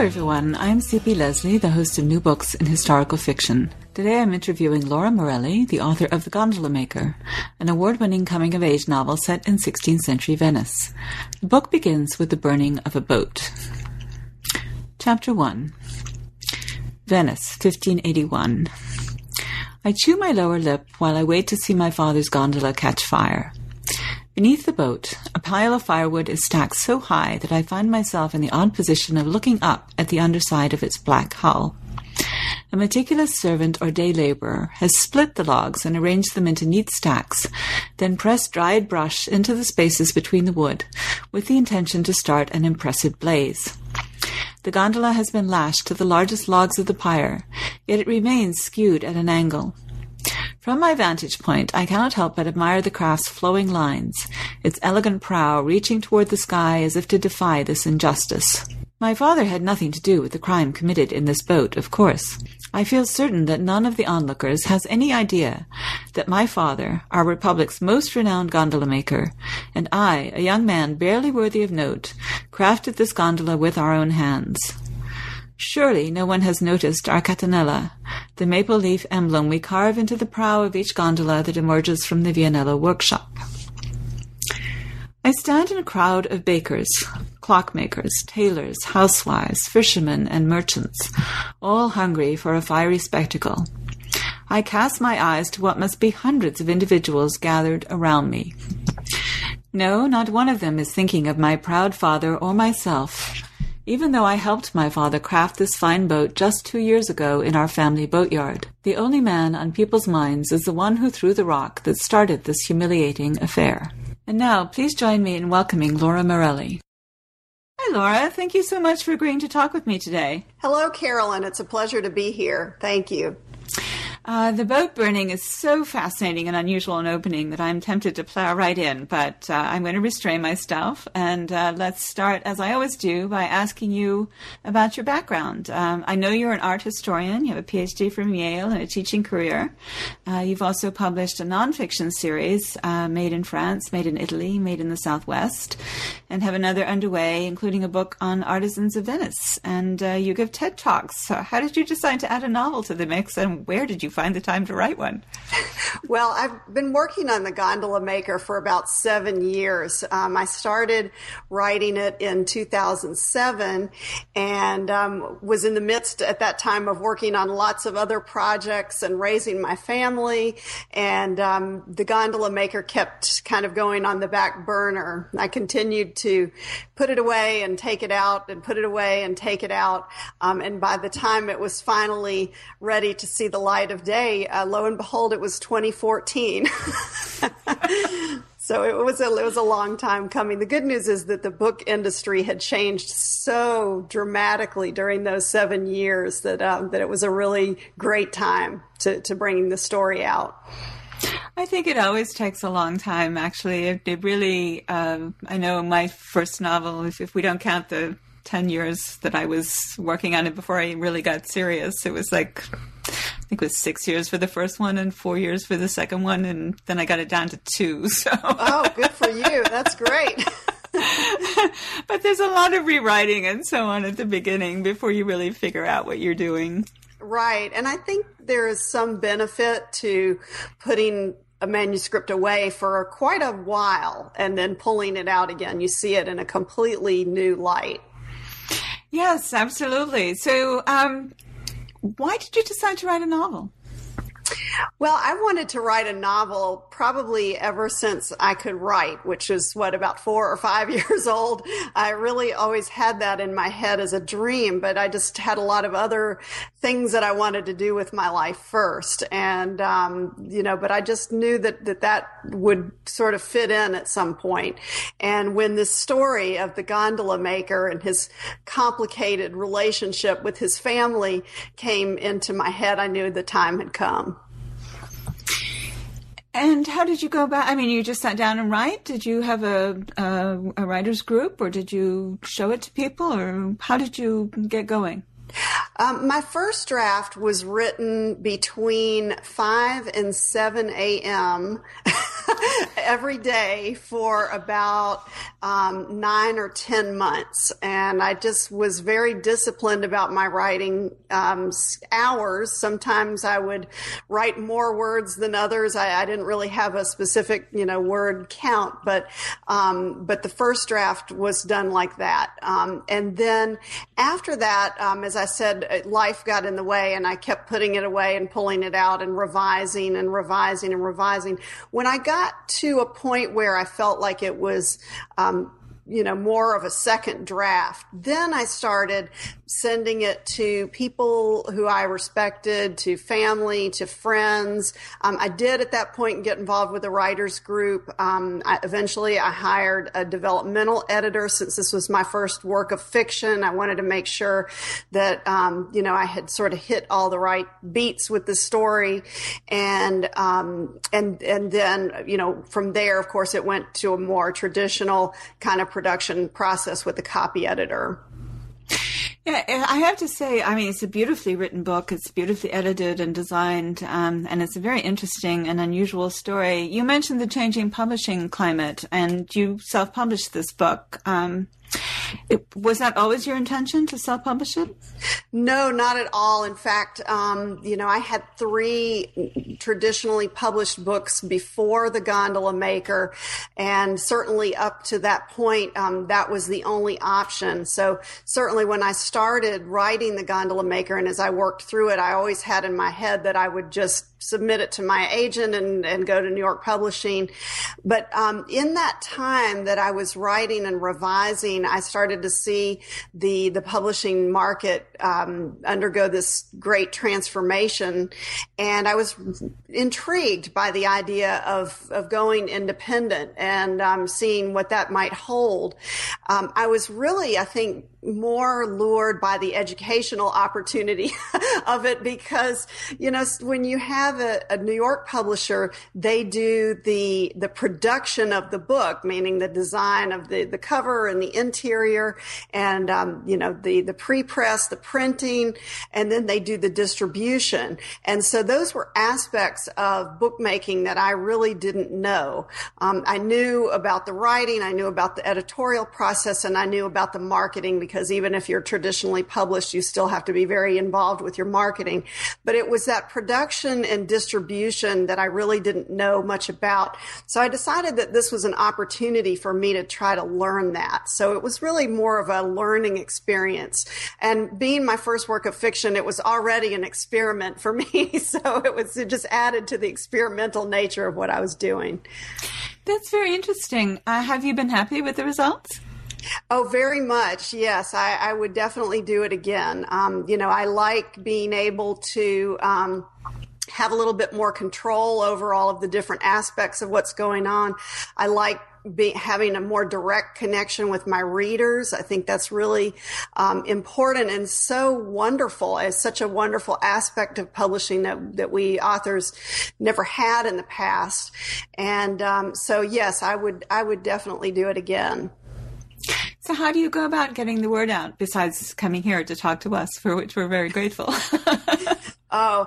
Hello, everyone. I'm C.P. Leslie, the host of New Books in Historical Fiction. Today I'm interviewing Laura Morelli, the author of The Gondola Maker, an award winning coming of age novel set in 16th century Venice. The book begins with the burning of a boat. Chapter 1 Venice, 1581. I chew my lower lip while I wait to see my father's gondola catch fire. Beneath the boat, a pile of firewood is stacked so high that I find myself in the odd position of looking up at the underside of its black hull. A meticulous servant or day laborer has split the logs and arranged them into neat stacks, then pressed dried brush into the spaces between the wood, with the intention to start an impressive blaze. The gondola has been lashed to the largest logs of the pyre, yet it remains skewed at an angle. From my vantage point, I cannot help but admire the craft's flowing lines, its elegant prow reaching toward the sky as if to defy this injustice. My father had nothing to do with the crime committed in this boat, of course. I feel certain that none of the onlookers has any idea that my father, our republic's most renowned gondola maker, and I, a young man barely worthy of note, crafted this gondola with our own hands. Surely no one has noticed our catenella, the maple leaf emblem we carve into the prow of each gondola that emerges from the Vianello workshop. I stand in a crowd of bakers, clockmakers, tailors, housewives, fishermen, and merchants, all hungry for a fiery spectacle. I cast my eyes to what must be hundreds of individuals gathered around me. No, not one of them is thinking of my proud father or myself, even though I helped my father craft this fine boat just two years ago in our family boatyard. The only man on people's minds is the one who threw the rock that started this humiliating affair. And now, please join me in welcoming Laura Morelli. Hi, Laura. Thank you so much for agreeing to talk with me today. Hello, Carolyn. It's a pleasure to be here. Thank you. Uh, the boat burning is so fascinating and unusual an opening that I'm tempted to plow right in, but uh, I'm going to restrain myself. And uh, let's start, as I always do, by asking you about your background. Um, I know you're an art historian, you have a PhD from Yale and a teaching career. Uh, you've also published a nonfiction series, uh, Made in France, Made in Italy, Made in the Southwest, and have another underway, including a book on artisans of Venice. And uh, you give TED Talks. So how did you decide to add a novel to the mix, and where did you find the time to write one? well, I've been working on the Gondola Maker for about seven years. Um, I started writing it in 2007 and um, was in the midst at that time of working on lots of other projects and raising my family. And um, the Gondola Maker kept kind of going on the back burner. I continued to put it away and take it out and put it away and take it out. Um, and by the time it was finally ready to see the light of day, uh, lo and behold, it was 2014. so it was a it was a long time coming. The good news is that the book industry had changed so dramatically during those seven years that um, that it was a really great time to to bringing the story out. I think it always takes a long time. Actually, it, it really. Um, I know my first novel, if, if we don't count the 10 years that I was working on it before I really got serious. It was like, think it was six years for the first one and four years for the second one. And then I got it down to two. So. Oh, good for you. That's great. but there's a lot of rewriting and so on at the beginning before you really figure out what you're doing. Right. And I think there is some benefit to putting a manuscript away for quite a while and then pulling it out again. You see it in a completely new light. Yes, absolutely. So, um, why did you decide to write a novel? Well, I wanted to write a novel probably ever since I could write, which was what, about four or five years old. I really always had that in my head as a dream, but I just had a lot of other things that I wanted to do with my life first. And, um, you know, but I just knew that, that that would sort of fit in at some point. And when this story of the gondola maker and his complicated relationship with his family came into my head, I knew the time had come. And how did you go about? I mean, you just sat down and write. Did you have a, a, a writers group, or did you show it to people, or how did you get going? Um, my first draft was written between 5 and 7 a.m. every day for about um, nine or 10 months. And I just was very disciplined about my writing um, hours. Sometimes I would write more words than others. I, I, didn't really have a specific, you know, word count, but, um, but the first draft was done like that. Um, and then after that, um, as I said, life got in the way and I kept putting it away and pulling it out and revising and revising and revising. When I got to a point where I felt like it was um, you know, more of a second draft. Then I started sending it to people who I respected, to family, to friends. Um, I did at that point get involved with a writers group. Um, I, eventually, I hired a developmental editor since this was my first work of fiction. I wanted to make sure that, um, you know, I had sort of hit all the right beats with the story. And, um, and, and then, you know, from there, of course, it went to a more traditional kind of production process with the copy editor. Yeah, I have to say, I mean, it's a beautifully written book. It's beautifully edited and designed, um, and it's a very interesting and unusual story. You mentioned the changing publishing climate, and you self-published this book. Um, it, was that always your intention to self publish it? No, not at all. In fact, um, you know, I had three traditionally published books before The Gondola Maker, and certainly up to that point, um, that was the only option. So, certainly when I started writing The Gondola Maker and as I worked through it, I always had in my head that I would just submit it to my agent and, and go to New York Publishing. But um, in that time that I was writing and revising, I started to see the the publishing market um, undergo this great transformation, and I was intrigued by the idea of of going independent and um, seeing what that might hold. Um, I was really, I think, more lured by the educational opportunity of it because you know when you have a, a, New York publisher they do the the production of the book meaning the design of the the cover and the interior and um, you know the the pre-press the printing and then they do the distribution. And so those were aspects of bookmaking that I really didn't know. Um, I knew about the writing I knew about the editorial process and I knew about the marketing because even if you're traditionally published, you still have to be very involved with your marketing. But it was that production and distribution that I really didn't know much about. So I decided that this was an opportunity for me to try to learn that. So it was really more of a learning experience. And being my first work of fiction, it was already an experiment for me. so it was it just added to the experimental nature of what I was doing. That's very interesting. Uh, have you been happy with the results? Oh, very much. Yes, I, I would definitely do it again. Um, you know, I like being able to. Um, have a little bit more control over all of the different aspects of what's going on. I like be, having a more direct connection with my readers. I think that's really um, important and so wonderful. It's such a wonderful aspect of publishing that that we authors never had in the past. And um, so, yes, I would I would definitely do it again. So, how do you go about getting the word out besides coming here to talk to us, for which we're very grateful? oh,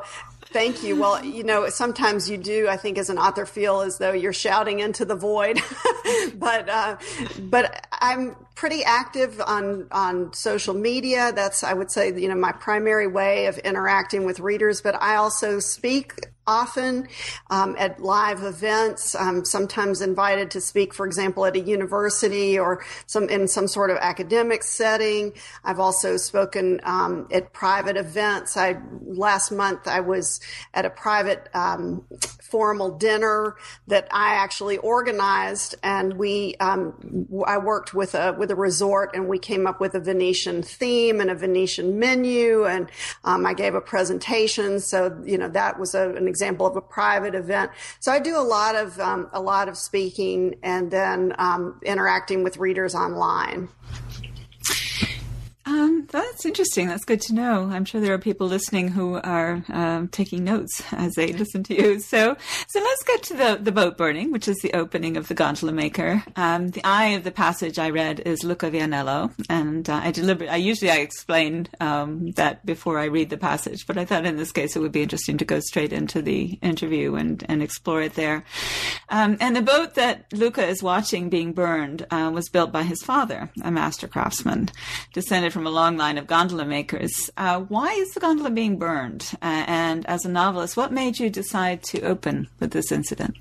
Thank you. Well, you know, sometimes you do, I think, as an author, feel as though you're shouting into the void. but, uh, but I'm pretty active on, on social media. That's, I would say, you know, my primary way of interacting with readers. But I also speak often um, at live events. I'm sometimes invited to speak, for example, at a university or some in some sort of academic setting. I've also spoken um, at private events. I last month I was at a private um, formal dinner that I actually organized, and we um, I worked with a with a resort, and we came up with a Venetian theme and a Venetian menu, and um, I gave a presentation. So you know that was a, an example of a private event. So I do a lot of um, a lot of speaking and then um, interacting with readers online. That's interesting. That's good to know. I'm sure there are people listening who are um, taking notes as they listen to you. So, so let's get to the, the boat burning, which is the opening of the Gondola Maker. Um, the eye of the passage I read is Luca Vianello, and uh, I. I usually I explain um, that before I read the passage, but I thought in this case it would be interesting to go straight into the interview and and explore it there. Um, and the boat that Luca is watching being burned uh, was built by his father, a master craftsman, descended from a long line of gondola makers. Uh, why is the gondola being burned? Uh, and as a novelist, what made you decide to open with this incident?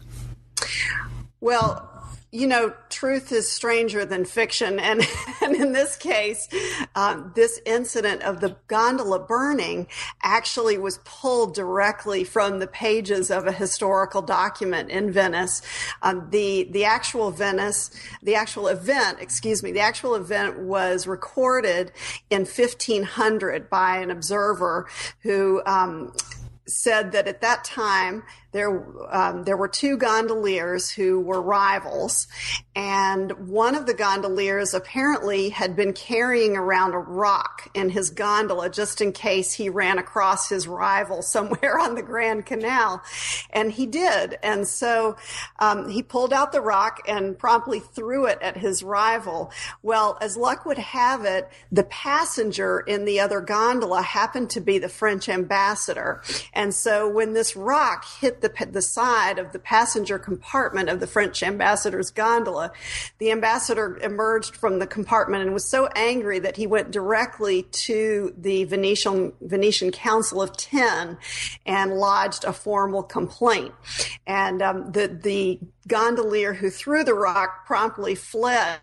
Well, you know, truth is stranger than fiction. And, and in this case, um, this incident of the gondola burning actually was pulled directly from the pages of a historical document in Venice. Um, the, the actual Venice, the actual event, excuse me, the actual event was recorded in 1500 by an observer who, um, said that at that time there um, there were two gondoliers who were rivals, and one of the gondoliers apparently had been carrying around a rock in his gondola just in case he ran across his rival somewhere on the Grand Canal, and he did, and so um, he pulled out the rock and promptly threw it at his rival. Well, as luck would have it, the passenger in the other gondola happened to be the French ambassador, and so when this rock hit the, the side of the passenger compartment of the French ambassador's gondola. The ambassador emerged from the compartment and was so angry that he went directly to the Venetian, Venetian Council of Ten and lodged a formal complaint. And um, the, the gondolier who threw the rock promptly fled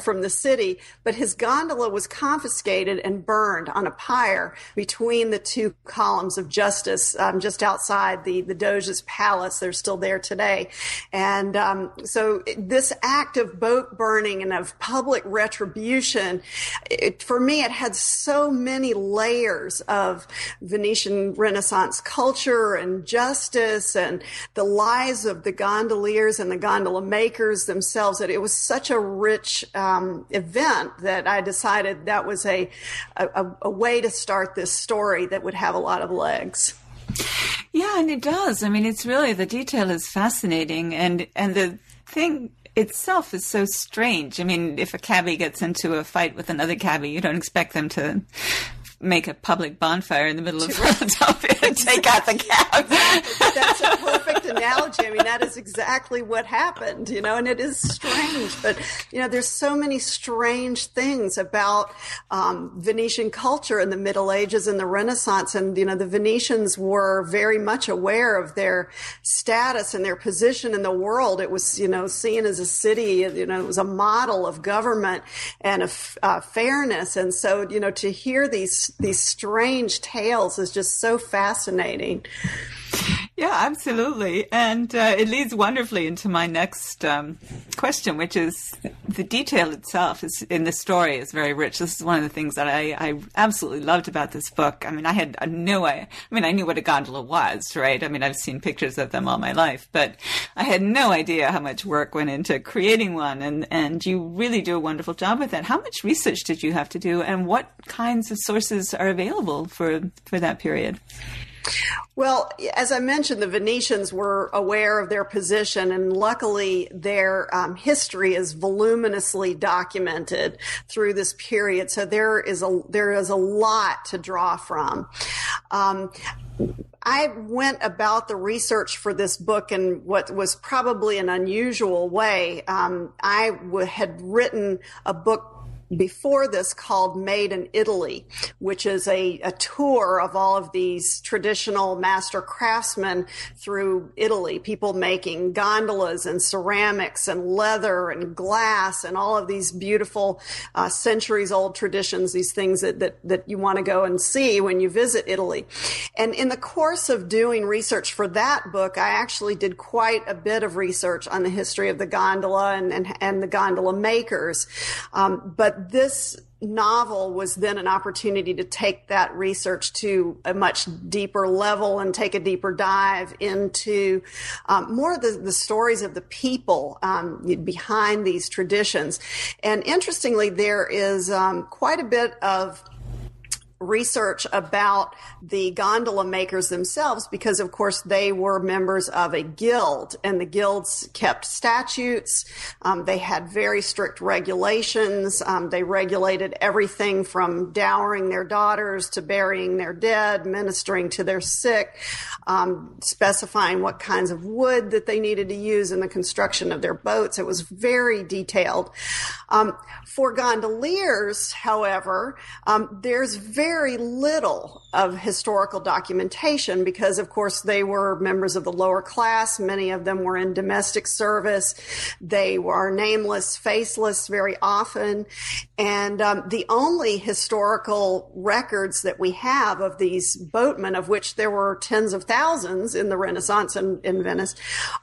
from the city, but his gondola was confiscated and burned on a pyre between the two columns of justice um, just outside the, the Doge's palace. They're still there today. And um, so this act of boat burning and of public retribution, it, for me, it had so many layers of Venetian Renaissance culture and justice and the lives of the gondoliers and the gondola makers themselves that it was such a rich um, event that I decided that was a, a, a way to start this story that would have a lot of legs. Yeah, and it does. I mean, it's really the detail is fascinating, and and the thing itself is so strange. I mean, if a cabbie gets into a fight with another cabbie, you don't expect them to make a public bonfire in the middle of Philadelphia and take out the cab. That's a perfect analogy. I mean, that is exactly what happened, you know, and it is strange, but, you know, there's so many strange things about um, Venetian culture in the Middle Ages and the Renaissance. And, you know, the Venetians were very much aware of their status and their position in the world. It was, you know, seen as a city, you know, it was a model of government and of uh, fairness. And so, you know, to hear these these strange tales is just so fascinating. Yeah, absolutely. And uh, it leads wonderfully into my next um, question, which is the detail itself is in the story is very rich. This is one of the things that I, I absolutely loved about this book. I mean, I had no, I, I mean, I knew what a gondola was, right? I mean, I've seen pictures of them all my life, but I had no idea how much work went into creating one. And, and you really do a wonderful job with that. How much research did you have to do and what kinds of sources are available for, for that period? Well, as I mentioned, the Venetians were aware of their position, and luckily, their um, history is voluminously documented through this period. So there is a there is a lot to draw from. Um, I went about the research for this book in what was probably an unusual way. Um, I w- had written a book before this called Made in Italy, which is a, a tour of all of these traditional master craftsmen through Italy, people making gondolas and ceramics and leather and glass and all of these beautiful uh, centuries old traditions, these things that, that, that you want to go and see when you visit Italy. And in the course of doing research for that book, I actually did quite a bit of research on the history of the gondola and, and, and the gondola makers. Um, but this novel was then an opportunity to take that research to a much deeper level and take a deeper dive into um, more of the, the, stories of the people um, behind these traditions. And interestingly, there is um, quite a bit of research about the gondola makers themselves because, of course, they were members of a guild and the guilds kept statutes. Um, they had very strict regulations. Um, they regulated everything from dowering their daughters to burying their dead, ministering to their sick, um, specifying what kinds of wood that they needed to use in the construction of their boats. It was very detailed. Um, for gondoliers, however, um, there's very little of historical documentation because, of course, they were members of the lower class. Many of them were in domestic service. They were nameless, faceless very often. And um, the only historical records that we have of these boatmen, of which there were tens of thousands in the Renaissance in, in Venice,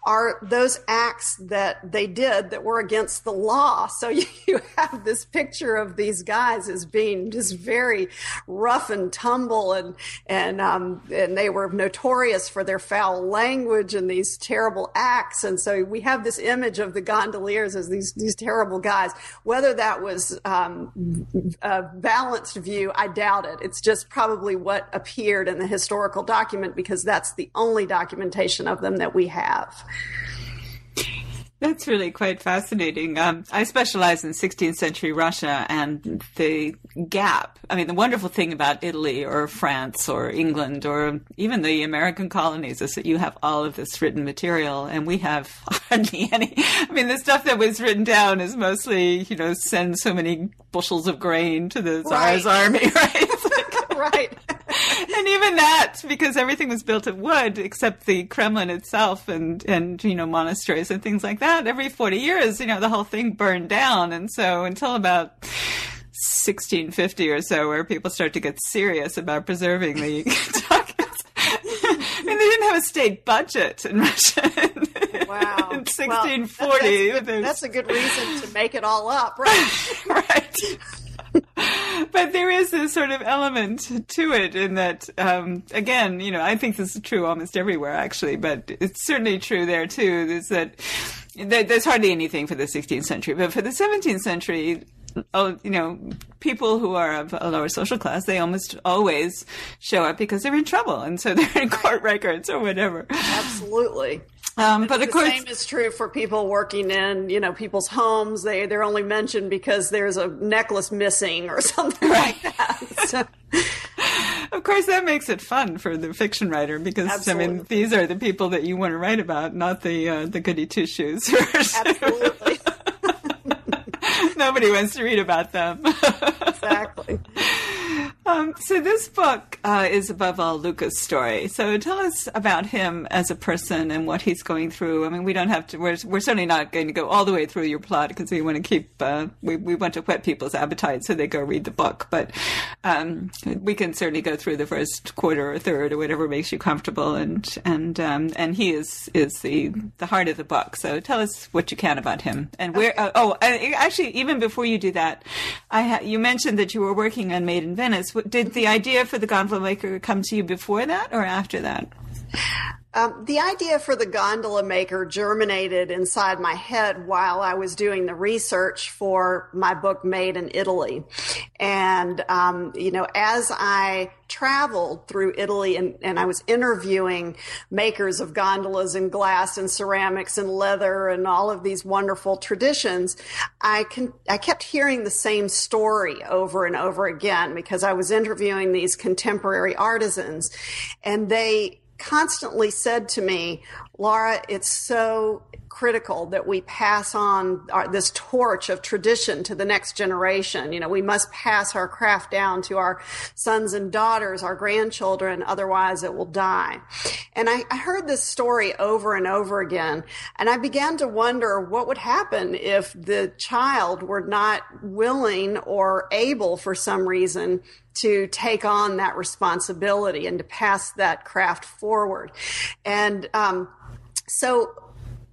are those acts that they did that were against the law. So you, have this picture of these guys as being just very rough and tumble and and um, and they were notorious for their foul language and these terrible acts and so we have this image of the gondoliers as these these terrible guys whether that was um, Um, a balanced view I doubt it. It's just probably what appeared in the historical document because that's the only documentation of them that we have that's really quite fascinating. Um, I specialize in 16th century Russia and the gap. I mean, the wonderful thing about Italy or France or England or even the American colonies is that you have all of this written material and we have hardly any. I mean, the stuff that was written down is mostly, you know, send so many bushels of grain to the Tsar's right. army, right? right and even that, because everything was built of wood except the Kremlin itself and, and, you know, monasteries and things like that, every 40 years, you know, the whole thing burned down. And so until about 1650 or so, where people start to get serious about preserving the documents. I mean, they didn't have a state budget in Russia. Wow. in 1640. Well, that's, that's, that's, a good reason to make it all up, right? right. but there is this sort of element to it in that, um, again, you know, I think this is true almost everywhere, actually, but it's certainly true there too. Is that there's hardly anything for the 16th century, but for the 17th century, oh, you know, people who are of a lower social class, they almost always show up because they're in trouble, and so they're in court records or whatever. Absolutely. Um, but of course, the same is true for people working in, you know, people's homes. They they're only mentioned because there's a necklace missing or something like that. So. of course, that makes it fun for the fiction writer because Absolutely. I mean, these are the people that you want to write about, not the uh, the goody two shoes. Absolutely. Nobody wants to read about them. exactly. Um, so this book uh, is above all Luca's story. So tell us about him as a person and what he's going through. I mean, we don't have to. We're, we're certainly not going to go all the way through your plot because we want to keep. Uh, we we want to whet people's appetite so they go read the book. But um, we can certainly go through the first quarter or third or whatever makes you comfortable. And and um, and he is is the the heart of the book. So tell us what you can about him and where. Okay. Uh, oh, actually, even before you do that, I ha- you mentioned that you were working on Made in Venice did the idea for the gondola maker come to you before that or after that? Um, the idea for the gondola maker germinated inside my head while I was doing the research for my book Made in Italy. And, um, you know, as I traveled through Italy and, and I was interviewing makers of gondolas and glass and ceramics and leather and all of these wonderful traditions, I can, I kept hearing the same story over and over again because I was interviewing these contemporary artisans and they constantly said to me, Laura, it's so critical that we pass on our, this torch of tradition to the next generation. You know, we must pass our craft down to our sons and daughters, our grandchildren, otherwise it will die. And I, I heard this story over and over again, and I began to wonder what would happen if the child were not willing or able for some reason to take on that responsibility and to pass that craft forward. And um, so,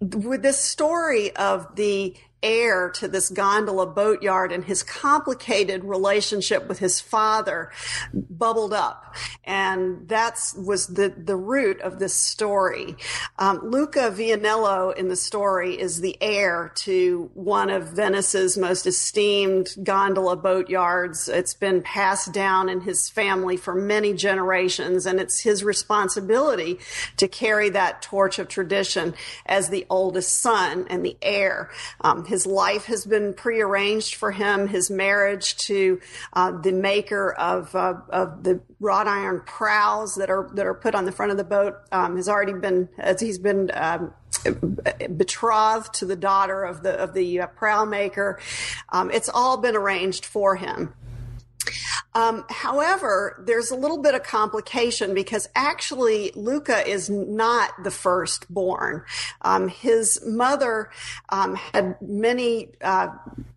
with this story of the heir to this gondola boatyard and his complicated relationship with his father bubbled up. And that's was the, the root of this story. Um, Luca Vianello in the story is the heir to one of Venice's most esteemed gondola boatyards. It's been passed down in his family for many generations, and it's his responsibility to carry that torch of tradition as the oldest son and the heir. Um, his life has been prearranged for him. His marriage to uh, the maker of uh, of the wrought iron prows that are that are put on the front of the boat um, has already been as he's been um, betrothed to the daughter of the of the uh, prow maker. Um, it's all been arranged for him. Um, however, there's a little bit of complication because actually Luca is not the firstborn. Um, his mother um, had many uh,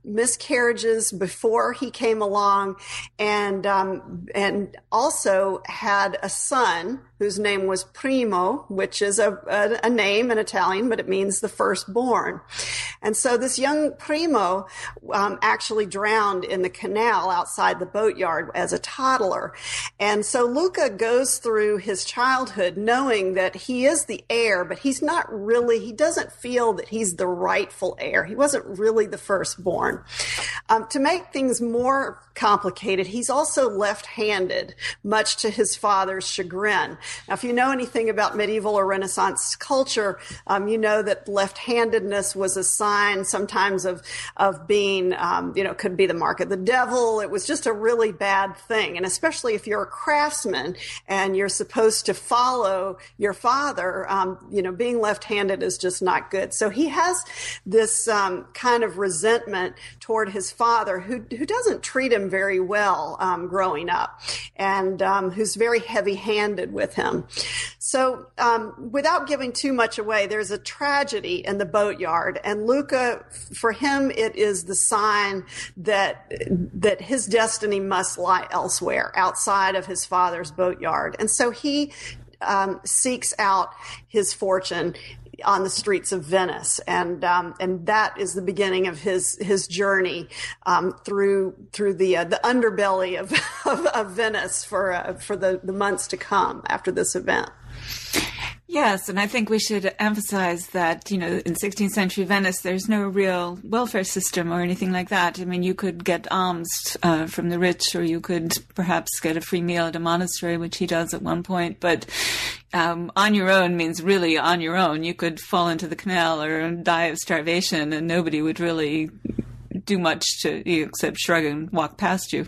miscarriages before he came along, and um, and also had a son whose name was Primo, which is a, a, a, name in Italian, but it means the firstborn. And so this young Primo um, actually drowned in the canal outside the boatyard as a toddler. And so Luca goes through his childhood knowing that he is the heir, but he's not really, he doesn't feel that he's the rightful heir. He wasn't really the firstborn. Um, to make things more complicated, he's also left-handed, much to his father's chagrin. Now, if you know anything about medieval or Renaissance culture, um, you know that left-handedness was a sign sometimes of of being, um, you know, could be the mark of the devil. It was just a really bad thing, and especially if you're a craftsman and you're supposed to follow your father, um, you know, being left-handed is just not good. So he has this um, kind of resentment toward his father, who who doesn't treat him very well um, growing up, and um, who's very heavy-handed with him him. So, um, without giving too much away, there's a tragedy in the boatyard, and Luca, for him, it is the sign that that his destiny must lie elsewhere, outside of his father's boatyard, and so he um, seeks out his fortune on the streets of Venice, and um, and that is the beginning of his his journey um, through through the uh, the underbelly of, of, of Venice for uh, for the, the months to come after this event. Yes, and I think we should emphasize that, you know, in 16th century Venice, there's no real welfare system or anything like that. I mean, you could get alms uh, from the rich, or you could perhaps get a free meal at a monastery, which he does at one point. But um, on your own means really on your own. You could fall into the canal or die of starvation, and nobody would really do much to you except shrug and walk past you.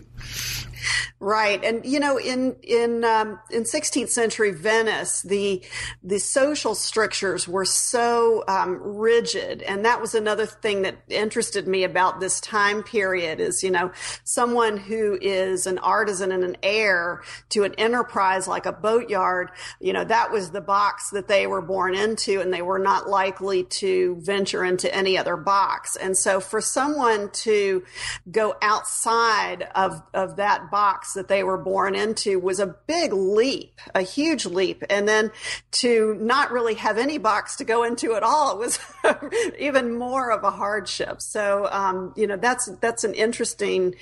Right, and you know, in in um, in 16th century Venice, the the social strictures were so um, rigid, and that was another thing that interested me about this time period. Is you know, someone who is an artisan and an heir to an enterprise like a boatyard, you know, that was the box that they were born into, and they were not likely to venture into any other box. And so, for someone to go outside of of that box that they were born into was a big leap, a huge leap. And then to not really have any box to go into at all was even more of a hardship. So, um, you know, that's, that's an interesting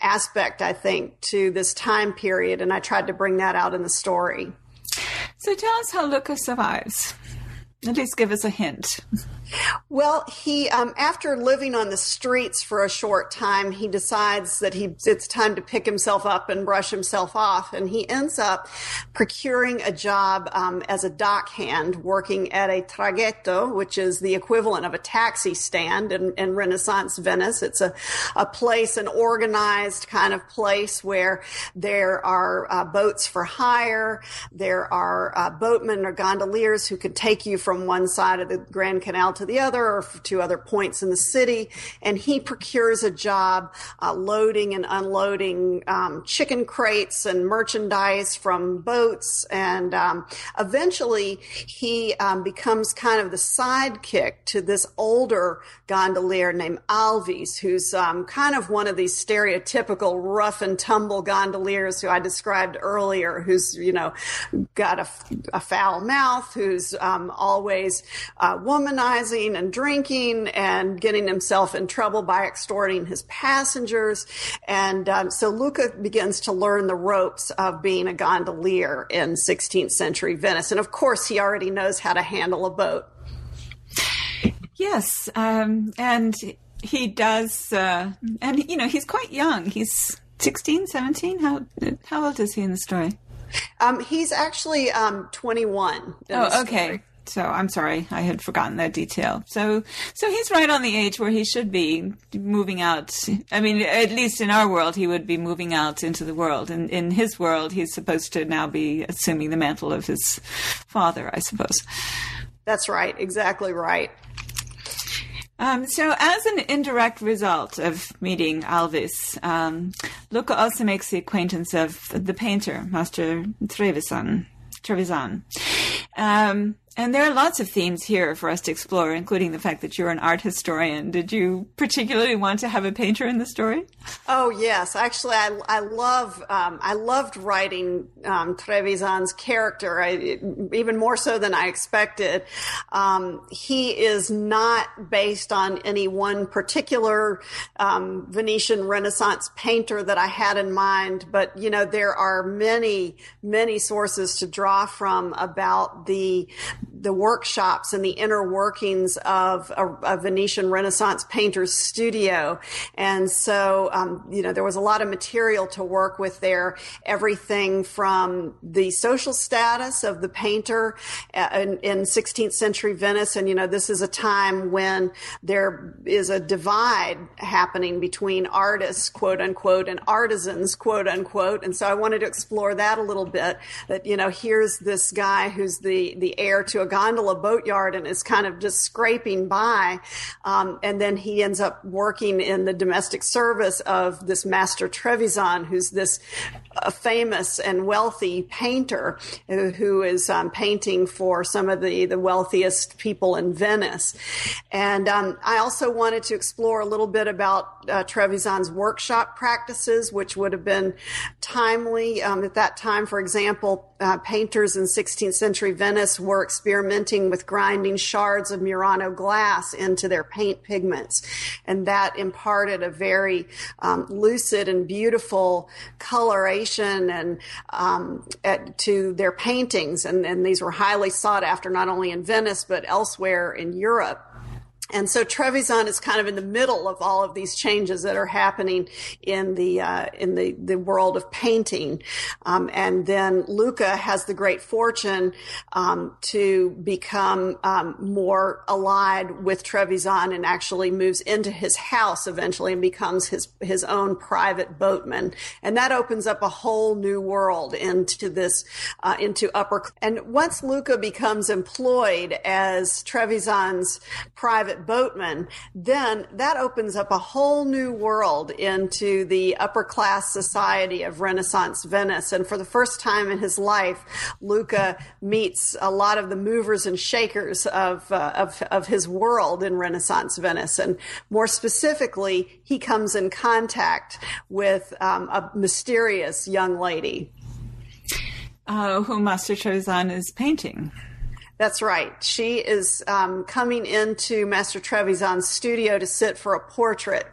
aspect, I think, to this time period. And I tried to bring that out in the story. So tell us how Lucas survives. At least give us a hint. Well, he um, after living on the streets for a short time, he decides that he it's time to pick himself up and brush himself off, and he ends up procuring a job um, as a dockhand, working at a traghetto, which is the equivalent of a taxi stand in, in Renaissance Venice. It's a a place, an organized kind of place where there are uh, boats for hire, there are uh, boatmen or gondoliers who can take you from one side of the Grand Canal to to the other or to other points in the city. And he procures a job uh, loading and unloading um, chicken crates and merchandise from boats. And um, eventually he um, becomes kind of the sidekick to this older gondolier named Alvis, who's um, kind of one of these stereotypical rough and tumble gondoliers who I described earlier, who's, you know, got a, a foul mouth, who's um, always uh, womanized womanizing and drinking and getting himself in trouble by extorting his passengers. And um, so Luca begins to learn the ropes of being a gondolier in 16th century Venice. And of course, he already knows how to handle a boat. Yes, um, and he does, uh, and you know he's quite young. He's 16, 17? How how old is he in the story? Um, he's actually um, 21. Oh, okay. So I'm sorry, I had forgotten that detail. So, so he's right on the age where he should be moving out. I mean, at least in our world, he would be moving out into the world. And in his world, he's supposed to now be assuming the mantle of his father, I suppose. That's right. Exactly right. Um, so, as an indirect result of meeting Alvis, um, Luca also makes the acquaintance of the painter, Master Trevisan. Trevisan. Um, and there are lots of themes here for us to explore, including the fact that you're an art historian. Did you particularly want to have a painter in the story? Oh yes, actually, I, I love um, I loved writing um, Trevisan's character, I, even more so than I expected. Um, he is not based on any one particular um, Venetian Renaissance painter that I had in mind, but you know there are many many sources to draw from about the the workshops and the inner workings of a, a Venetian Renaissance painter's studio. And so, um, you know, there was a lot of material to work with there. Everything from the social status of the painter uh, in, in 16th century Venice. And, you know, this is a time when there is a divide happening between artists, quote unquote, and artisans, quote unquote. And so I wanted to explore that a little bit that, you know, here's this guy who's the, the heir to a gondola boatyard and is kind of just scraping by. Um, and then he ends up working in the domestic service of this Master Trevisan, who's this uh, famous and wealthy painter who, who is um, painting for some of the, the wealthiest people in Venice. And um, I also wanted to explore a little bit about uh, Trevisan's workshop practices, which would have been timely um, at that time. For example, uh, painters in 16th century Venice were experimenting with grinding shards of Murano glass into their paint pigments. And that imparted a very um, lucid and beautiful coloration and um, at, to their paintings. And, and these were highly sought after not only in Venice, but elsewhere in Europe. And so Trevisan is kind of in the middle of all of these changes that are happening in the uh, in the the world of painting. Um, and then Luca has the great fortune um, to become um, more allied with Trevisan and actually moves into his house eventually and becomes his his own private boatman. And that opens up a whole new world into this uh, into upper. And once Luca becomes employed as Trevisan's private boatman, then that opens up a whole new world into the upper class society of Renaissance Venice. And for the first time in his life, Luca meets a lot of the movers and shakers of, uh, of, of his world in Renaissance Venice. And more specifically, he comes in contact with um, a mysterious young lady. Uh, who Master Trevisan is painting. That's right. She is um, coming into Master Trevisan's studio to sit for a portrait.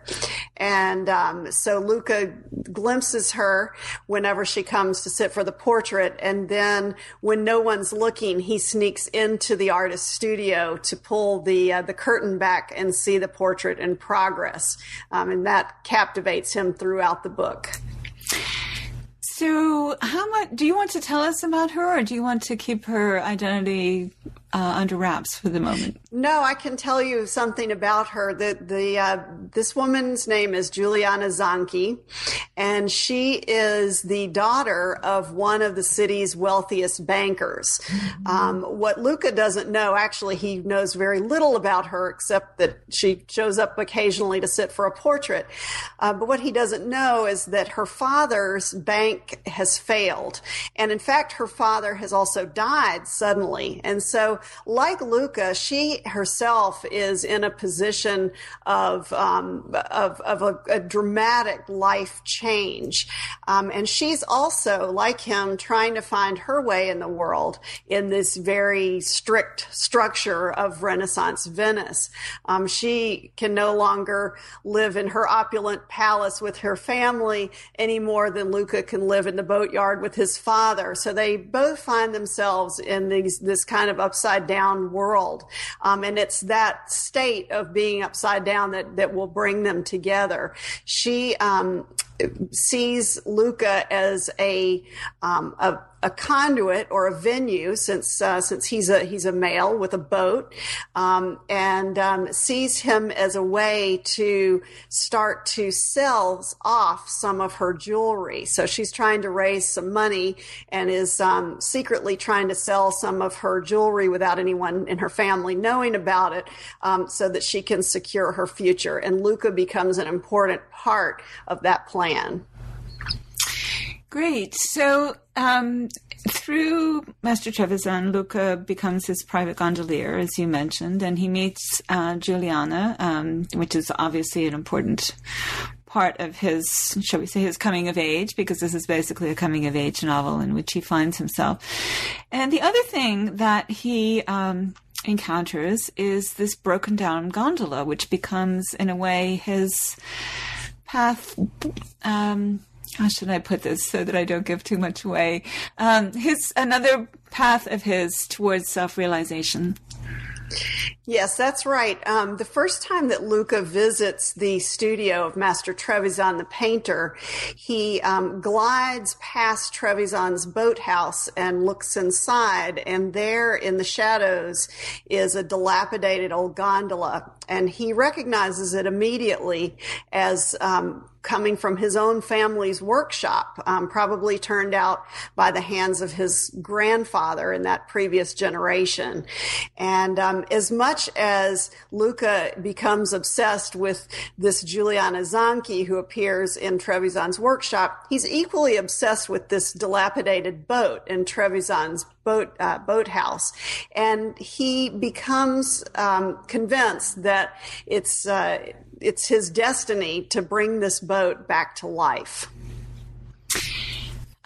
And um, so Luca glimpses her whenever she comes to sit for the portrait. And then when no one's looking, he sneaks into the artist's studio to pull the, uh, the curtain back and see the portrait in progress. Um, and that captivates him throughout the book. So, how much do you want to tell us about her, or do you want to keep her identity uh, under wraps for the moment? No, I can tell you something about her. That the uh, this woman's name is Juliana Zanchi, and she is the daughter of one of the city's wealthiest bankers. Mm-hmm. Um, what Luca doesn't know, actually, he knows very little about her except that she shows up occasionally to sit for a portrait. Uh, but what he doesn't know is that her father's bank has failed, and in fact, her father has also died suddenly, and so like Luca, she herself is in a position of um, of, of a, a, dramatic life change, um, and she's also like him trying to find her way in the world in this very strict structure of Renaissance Venice. Um, she can no longer live in her opulent palace with her family any more than Luca can live in the boatyard with his father. So they both find themselves in these this kind of upside down world, um, and it's that state of being upside down that that will bring them together. She um, sees Luca as a, um, a a conduit or a venue since uh, since he's a he's a male with a boat um, and um, sees him as a way to start to sell off some of her jewelry. So she's trying to raise some money and is um, secretly trying to sell some of her jewelry without anyone in her family knowing about it, um, so that she can secure her future. And Luca becomes an important part of that plan. Great. So, um, through Master Trevisan, Luca becomes his private gondolier, as you mentioned, and he meets uh, Juliana, um, which is obviously an important part of his, shall we say, his coming of age, because this is basically a coming of age novel in which he finds himself. And the other thing that he um, encounters is this broken down gondola, which becomes, in a way, his path. Um, how should I put this so that I don't give too much away? Um, his another path of his towards self realization. Yes, that's right. Um, the first time that Luca visits the studio of Master Trevisan the painter, he um, glides past Trevisan's boathouse and looks inside, and there in the shadows is a dilapidated old gondola, and he recognizes it immediately as um, coming from his own family's workshop, um, probably turned out by the hands of his grandfather in that previous generation. And um, as much as Luca becomes obsessed with this Juliana Zanchi who appears in Trevisan's workshop, he's equally obsessed with this dilapidated boat in Trevisan's boat uh, boathouse, and he becomes um, convinced that it's uh, it's his destiny to bring this boat back to life.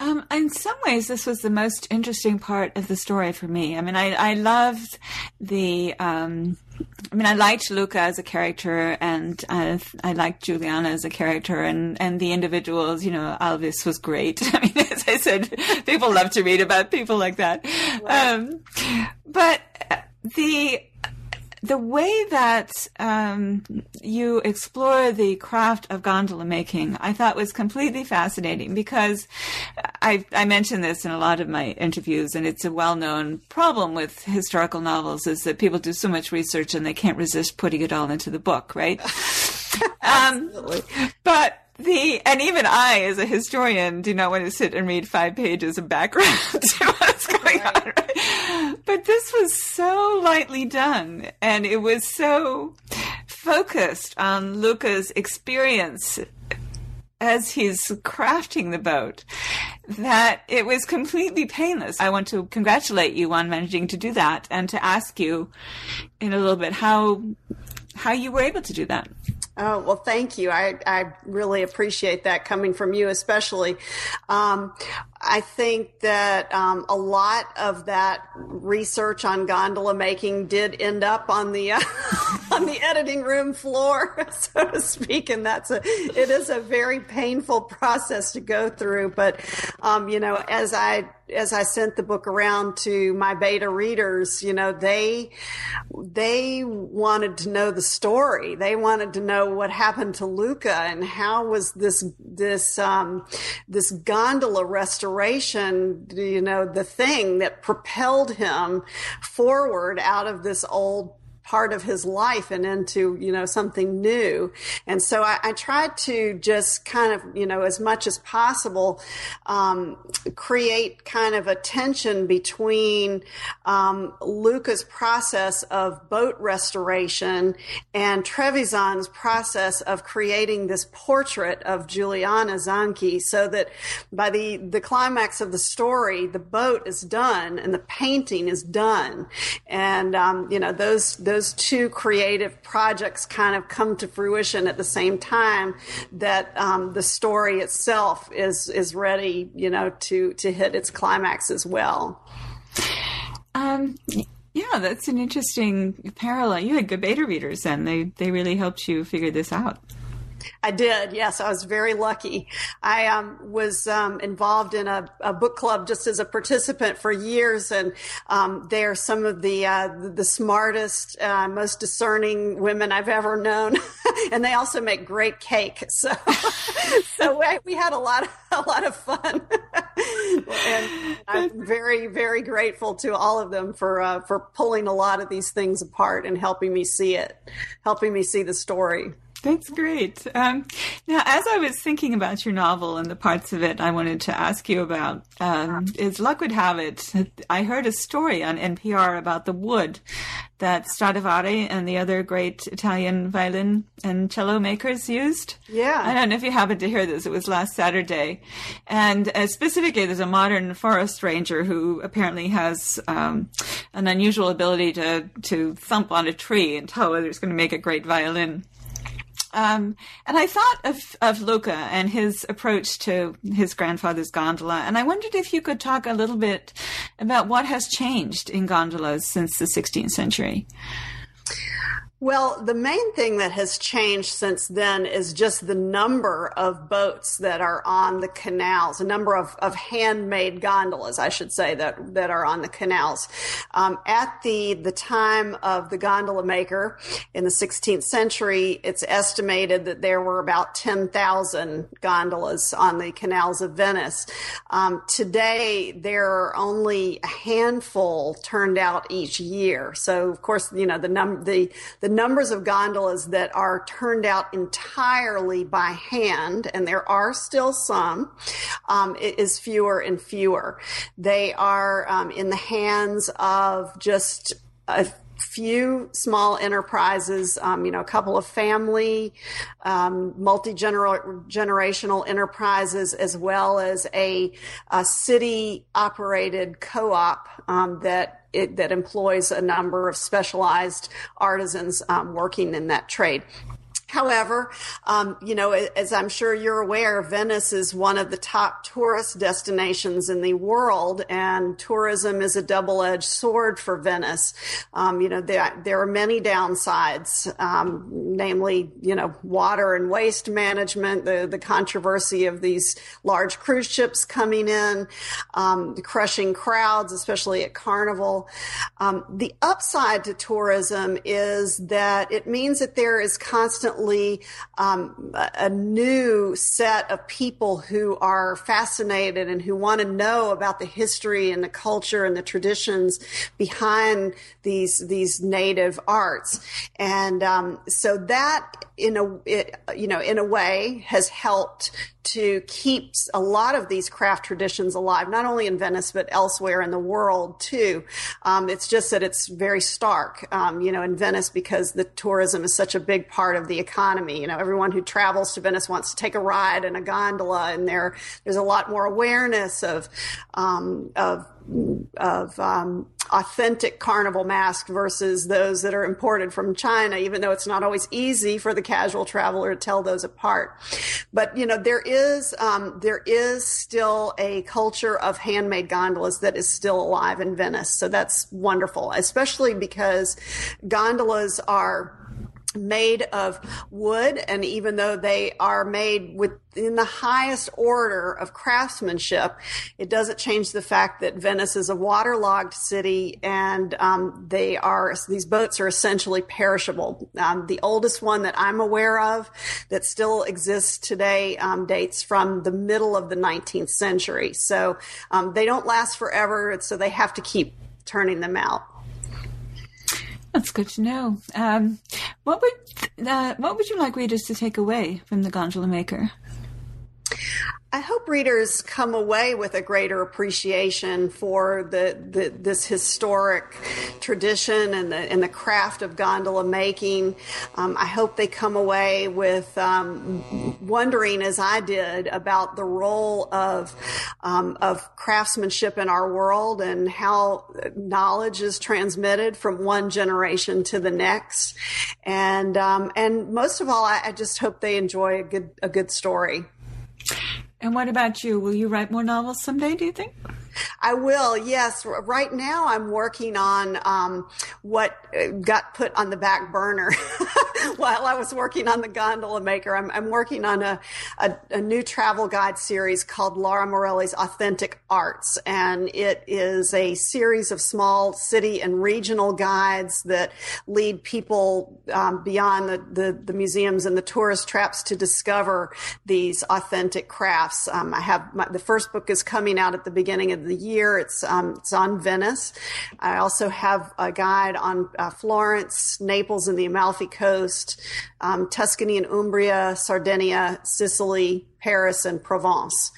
Um, in some ways, this was the most interesting part of the story for me. I mean, I, I loved the. Um, I mean, I liked Luca as a character, and I, I liked Juliana as a character, and, and the individuals. You know, Alvis was great. I mean, as I said, people love to read about people like that. Right. Um, but the the way that um, you explore the craft of gondola making, I thought was completely fascinating because I, I mentioned this in a lot of my interviews, and it's a well-known problem with historical novels is that people do so much research and they can't resist putting it all into the book, right? um, but the and even I, as a historian, do not want to sit and read five pages of background to what's going right. on. Right? But this was so lightly done, and it was so focused on Luca's experience as he's crafting the boat that it was completely painless. I want to congratulate you on managing to do that and to ask you in a little bit how how you were able to do that. Oh, well, thank you. I, I really appreciate that coming from you, especially. Um, I think that um, a lot of that research on gondola making did end up on the uh, on the editing room floor, so to speak, and that's a it is a very painful process to go through. But um, you know, as I as I sent the book around to my beta readers, you know, they they wanted to know the story. They wanted to know what happened to Luca and how was this this um, this gondola restoration you know, the thing that propelled him forward out of this old part of his life and into you know something new. And so i, I tried to just kind of you know as much as possible um, create kind of a tension between um, luca's process of boat restoration and trevisan's process of creating this portrait of juliana zanchi so that by the the climax of the story the boat is done and the painting is done. And um, you know those those two creative projects kind of come to fruition at the same time that um, the story itself is is ready, you know, to to hit its climax as well. Um, yeah, that's an interesting parallel. You had good beta readers and they they really helped you figure this out. I did. Yes, I was very lucky. I um, was um, involved in a, a, book club just as a participant for years, and um, they are some of the uh, the smartest, uh, most discerning women I've ever known, and they also make great cake. So, so we, we had a lot of, a lot of fun, and I'm very very grateful to all of them for uh, for pulling a lot of these things apart and helping me see it, helping me see the story. That's great. Um, now, as I was thinking about your novel and the parts of it I wanted to ask you about, um, as luck would have it, I heard a story on NPR about the wood that Stradivari and the other great Italian violin and cello makers used. Yeah. I don't know if you happened to hear this. It was last Saturday. And uh, specifically, there's a modern forest ranger who apparently has um, an unusual ability to, to thump on a tree and tell whether it's going to make a great violin. Um, and I thought of, of Luca and his approach to his grandfather's gondola. And I wondered if you could talk a little bit about what has changed in gondolas since the 16th century. Well, the main thing that has changed since then is just the number of boats that are on the canals, a number of, of handmade gondolas, I should say, that, that are on the canals. Um, at the, the time of the gondola maker in the 16th century, it's estimated that there were about 10,000 gondolas on the canals of Venice. Um, today, there are only a handful turned out each year. So, of course, you know, the num, the, the numbers of gondolas that are turned out entirely by hand, and there are still some, um, is fewer and fewer. They are um, in the hands of just a few small enterprises, um, you know, a couple of family, um, multi generational enterprises, as well as a, a city operated co op um, that it, that employs a number of specialized artisans um, working in that trade. However, um, you know, as I'm sure you're aware, Venice is one of the top tourist destinations in the world, and tourism is a double-edged sword for Venice. Um, you know, there, there are many downsides, um, namely, you know, water and waste management, the, the controversy of these large cruise ships coming in, um, crushing crowds, especially at Carnival. Um, the upside to tourism is that it means that there is constantly um, a new set of people who are fascinated and who want to know about the history and the culture and the traditions behind these these native arts, and um, so that in a it, you know in a way has helped to keep a lot of these craft traditions alive, not only in Venice, but elsewhere in the world too. Um, it's just that it's very stark, um, you know, in Venice because the tourism is such a big part of the economy. You know, everyone who travels to Venice wants to take a ride in a gondola and there, there's a lot more awareness of, um, of of um, authentic carnival mask versus those that are imported from China, even though it's not always easy for the casual traveler to tell those apart. But you know, there is um, there is still a culture of handmade gondolas that is still alive in Venice, so that's wonderful, especially because gondolas are made of wood and even though they are made within the highest order of craftsmanship it doesn't change the fact that venice is a waterlogged city and um, they are these boats are essentially perishable. Um, the oldest one that i'm aware of that still exists today um, dates from the middle of the 19th century. So um, they don't last forever so they have to keep turning them out That's good to know. Um, what would uh, what would you like readers to take away from the Gondola Maker? I hope readers come away with a greater appreciation for the, the, this historic tradition and the and the craft of gondola making. Um, I hope they come away with um, wondering, as I did, about the role of um, of craftsmanship in our world and how knowledge is transmitted from one generation to the next. And um, and most of all, I, I just hope they enjoy a good a good story. And what about you? Will you write more novels someday, do you think? I will, yes. Right now, I'm working on um, what uh, got put on the back burner while I was working on the Gondola Maker. I'm, I'm working on a, a, a, new travel guide series called Laura Morelli's Authentic Arts, and it is a series of small city and regional guides that lead people um, beyond the, the, the, museums and the tourist traps to discover these authentic crafts. Um, I have my, the first book is coming out at the beginning of the year. It's um, it's on Venice. I also have a guide on uh, Florence, Naples, and the Amalfi Coast, um, Tuscany and Umbria, Sardinia, Sicily, Paris, and Provence.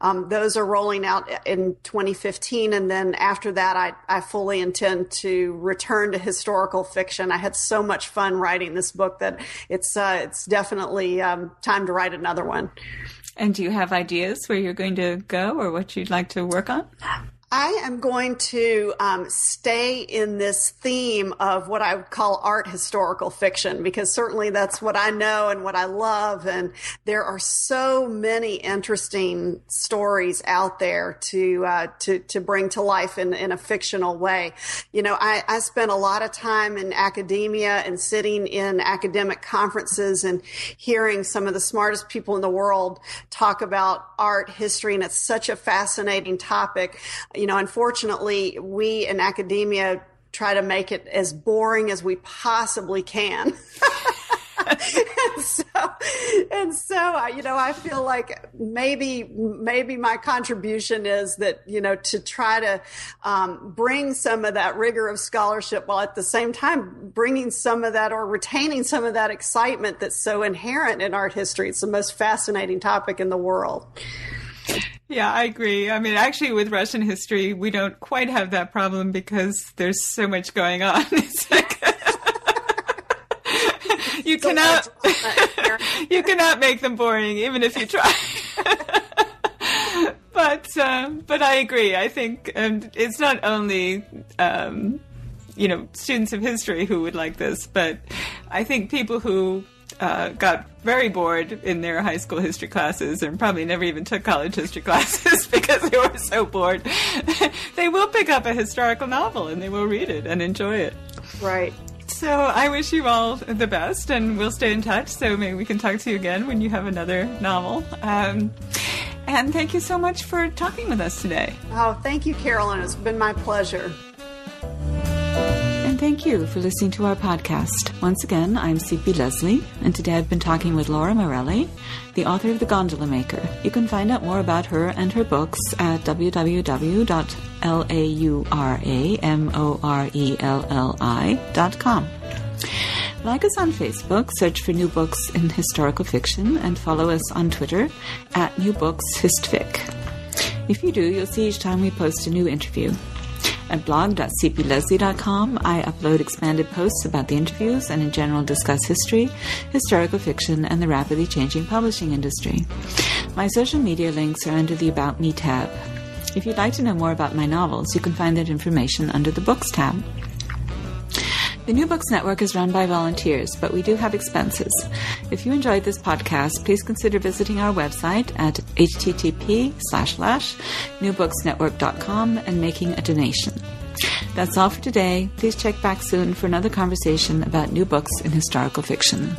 Um, those are rolling out in 2015, and then after that, I, I fully intend to return to historical fiction. I had so much fun writing this book that it's uh, it's definitely um, time to write another one. And do you have ideas where you're going to go or what you'd like to work on? I am going to um, stay in this theme of what I would call art historical fiction because certainly that's what I know and what I love. And there are so many interesting stories out there to uh, to to bring to life in in a fictional way. You know, I, I spent a lot of time in academia and sitting in academic conferences and hearing some of the smartest people in the world talk about art history, and it's such a fascinating topic you know, unfortunately, we in academia try to make it as boring as we possibly can. and so, and so, you know, I feel like maybe, maybe my contribution is that, you know, to try to um, bring some of that rigor of scholarship while at the same time bringing some of that or retaining some of that excitement that's so inherent in art history. It's the most fascinating topic in the world. Yeah, I agree. I mean, actually, with Russian history, we don't quite have that problem because there's so much going on. Like, you cannot you cannot make them boring, even if you try. but um, but I agree. I think um, it's not only um, you know students of history who would like this, but I think people who uh, got very bored in their high school history classes and probably never even took college history classes because they were so bored. they will pick up a historical novel and they will read it and enjoy it. Right. So I wish you all the best, and we'll stay in touch. So maybe we can talk to you again when you have another novel. Um, and thank you so much for talking with us today. Oh, thank you, Carolyn. It's been my pleasure thank you for listening to our podcast. Once again, I'm C.P. Lesley, and today I've been talking with Laura Morelli, the author of The Gondola Maker. You can find out more about her and her books at www.lauramorelli.com. Like us on Facebook, search for New Books in Historical Fiction, and follow us on Twitter at New Books. If you do, you'll see each time we post a new interview. At blog.cplesley.com, I upload expanded posts about the interviews and in general discuss history, historical fiction, and the rapidly changing publishing industry. My social media links are under the About Me tab. If you'd like to know more about my novels, you can find that information under the Books tab. The New Books Network is run by volunteers, but we do have expenses. If you enjoyed this podcast, please consider visiting our website at http slash slash newbooksnetwork.com and making a donation. That's all for today. Please check back soon for another conversation about new books in historical fiction.